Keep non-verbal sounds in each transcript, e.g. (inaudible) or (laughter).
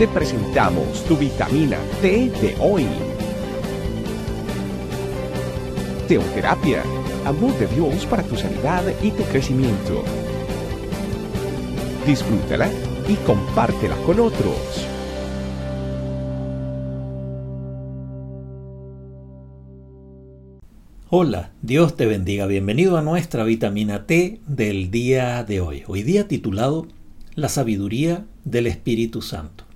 te presentamos tu vitamina T de hoy. Teoterapia, amor de Dios para tu sanidad y tu crecimiento. Disfrútala y compártela con otros. Hola, Dios te bendiga. Bienvenido a nuestra vitamina T del día de hoy. Hoy día titulado La sabiduría del Espíritu Santo.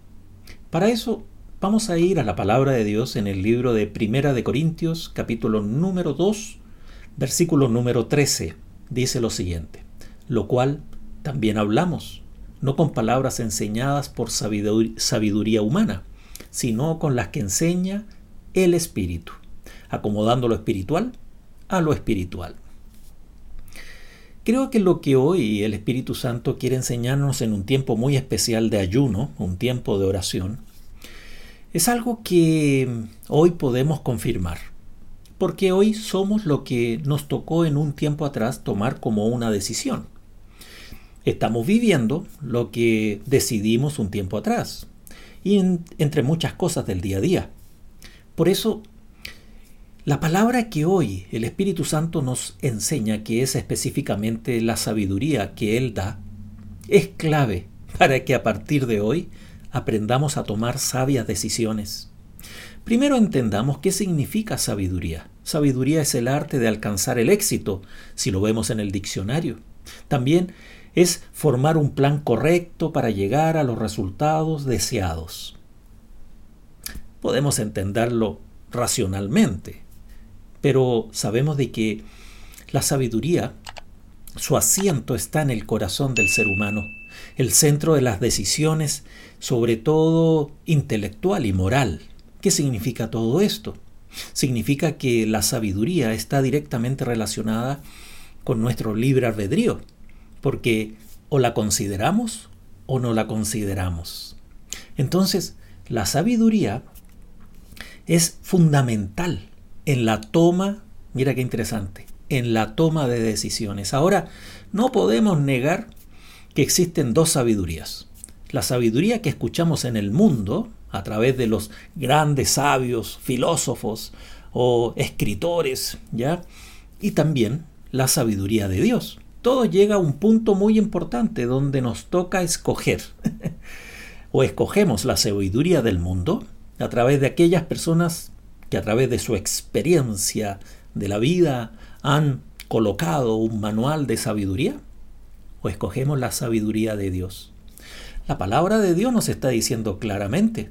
Para eso vamos a ir a la palabra de Dios en el libro de Primera de Corintios, capítulo número 2, versículo número 13. Dice lo siguiente: Lo cual también hablamos, no con palabras enseñadas por sabiduría humana, sino con las que enseña el Espíritu, acomodando lo espiritual a lo espiritual. Creo que lo que hoy el Espíritu Santo quiere enseñarnos en un tiempo muy especial de ayuno, un tiempo de oración, es algo que hoy podemos confirmar, porque hoy somos lo que nos tocó en un tiempo atrás tomar como una decisión. Estamos viviendo lo que decidimos un tiempo atrás, y entre muchas cosas del día a día. Por eso la palabra que hoy el Espíritu Santo nos enseña, que es específicamente la sabiduría que Él da, es clave para que a partir de hoy aprendamos a tomar sabias decisiones. Primero entendamos qué significa sabiduría. Sabiduría es el arte de alcanzar el éxito, si lo vemos en el diccionario. También es formar un plan correcto para llegar a los resultados deseados. Podemos entenderlo racionalmente, pero sabemos de que la sabiduría, su asiento está en el corazón del ser humano, el centro de las decisiones, sobre todo intelectual y moral. ¿Qué significa todo esto? Significa que la sabiduría está directamente relacionada con nuestro libre albedrío, porque o la consideramos o no la consideramos. Entonces, la sabiduría es fundamental en la toma, mira qué interesante, en la toma de decisiones. Ahora, no podemos negar que existen dos sabidurías. La sabiduría que escuchamos en el mundo, a través de los grandes sabios, filósofos o escritores, ¿ya? Y también la sabiduría de Dios. Todo llega a un punto muy importante donde nos toca escoger. (laughs) o escogemos la sabiduría del mundo a través de aquellas personas que a través de su experiencia de la vida han colocado un manual de sabiduría? ¿O escogemos la sabiduría de Dios? La palabra de Dios nos está diciendo claramente.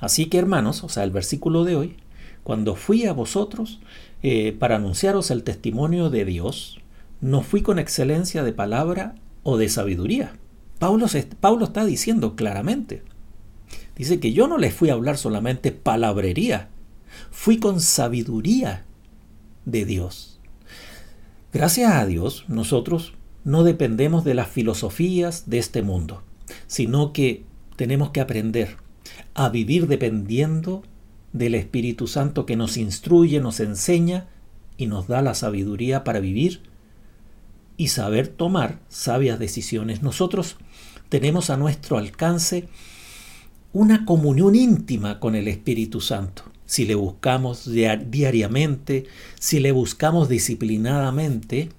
Así que hermanos, o sea, el versículo de hoy, cuando fui a vosotros eh, para anunciaros el testimonio de Dios, no fui con excelencia de palabra o de sabiduría. Pablo, Pablo está diciendo claramente. Dice que yo no les fui a hablar solamente palabrería, Fui con sabiduría de Dios. Gracias a Dios, nosotros no dependemos de las filosofías de este mundo, sino que tenemos que aprender a vivir dependiendo del Espíritu Santo que nos instruye, nos enseña y nos da la sabiduría para vivir y saber tomar sabias decisiones. Nosotros tenemos a nuestro alcance una comunión íntima con el Espíritu Santo si le buscamos diariamente, si le buscamos disciplinadamente,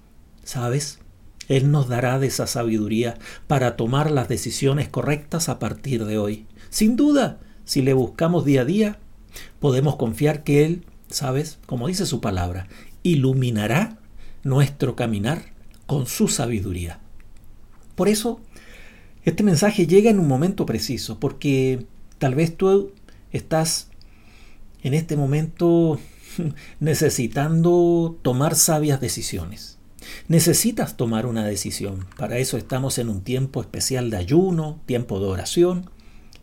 ¿sabes? Él nos dará de esa sabiduría para tomar las decisiones correctas a partir de hoy. Sin duda, si le buscamos día a día, podemos confiar que Él, ¿sabes? Como dice su palabra, iluminará nuestro caminar con su sabiduría. Por eso, este mensaje llega en un momento preciso, porque tal vez tú estás en este momento (laughs) necesitando tomar sabias decisiones. Necesitas tomar una decisión. Para eso estamos en un tiempo especial de ayuno, tiempo de oración,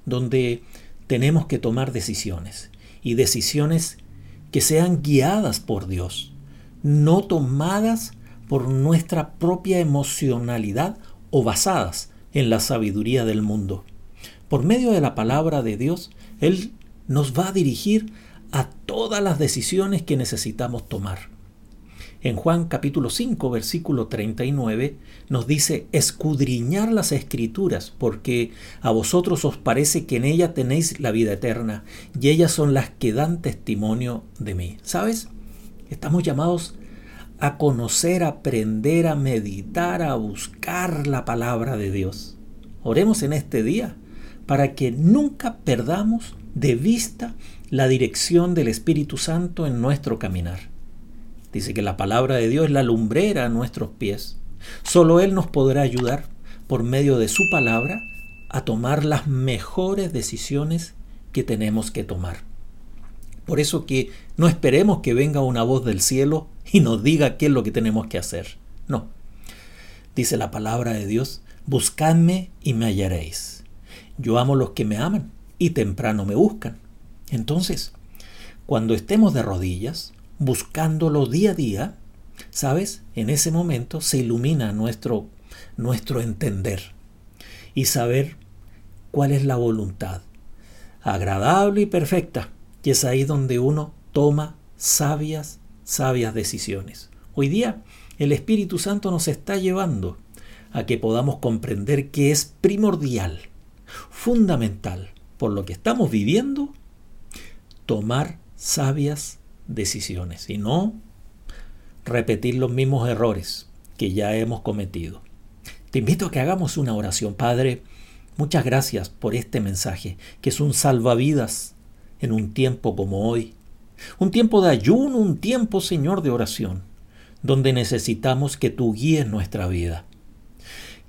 donde tenemos que tomar decisiones. Y decisiones que sean guiadas por Dios, no tomadas por nuestra propia emocionalidad o basadas en la sabiduría del mundo. Por medio de la palabra de Dios, Él nos va a dirigir a todas las decisiones que necesitamos tomar. En Juan capítulo 5, versículo 39, nos dice, escudriñar las escrituras, porque a vosotros os parece que en ella tenéis la vida eterna, y ellas son las que dan testimonio de mí. ¿Sabes? Estamos llamados a conocer, a aprender, a meditar, a buscar la palabra de Dios. Oremos en este día para que nunca perdamos de vista la dirección del Espíritu Santo en nuestro caminar. Dice que la palabra de Dios es la lumbrera a nuestros pies. Solo Él nos podrá ayudar por medio de su palabra a tomar las mejores decisiones que tenemos que tomar. Por eso que no esperemos que venga una voz del cielo y nos diga qué es lo que tenemos que hacer. No. Dice la palabra de Dios, buscadme y me hallaréis. Yo amo los que me aman y temprano me buscan. Entonces, cuando estemos de rodillas, buscándolo día a día, ¿sabes? En ese momento se ilumina nuestro, nuestro entender y saber cuál es la voluntad agradable y perfecta, y es ahí donde uno toma sabias, sabias decisiones. Hoy día el Espíritu Santo nos está llevando a que podamos comprender que es primordial, fundamental, por lo que estamos viviendo, tomar sabias decisiones y no repetir los mismos errores que ya hemos cometido. Te invito a que hagamos una oración, Padre. Muchas gracias por este mensaje, que es un salvavidas en un tiempo como hoy. Un tiempo de ayuno, un tiempo, Señor, de oración, donde necesitamos que tú guíes nuestra vida.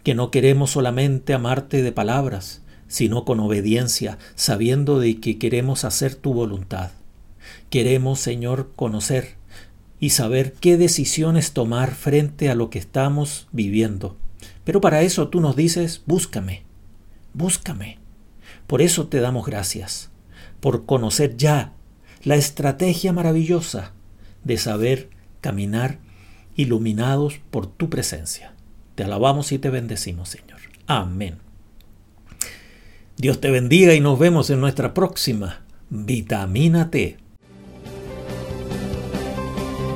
Que no queremos solamente amarte de palabras, sino con obediencia, sabiendo de que queremos hacer tu voluntad. Queremos, Señor, conocer y saber qué decisiones tomar frente a lo que estamos viviendo. Pero para eso tú nos dices, búscame, búscame. Por eso te damos gracias, por conocer ya la estrategia maravillosa de saber caminar iluminados por tu presencia. Te alabamos y te bendecimos, Señor. Amén. Dios te bendiga y nos vemos en nuestra próxima Vitamina T.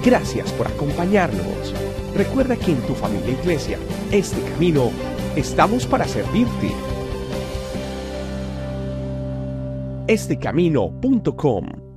Gracias por acompañarnos. Recuerda que en tu familia iglesia, este camino, estamos para servirte. Estecamino.com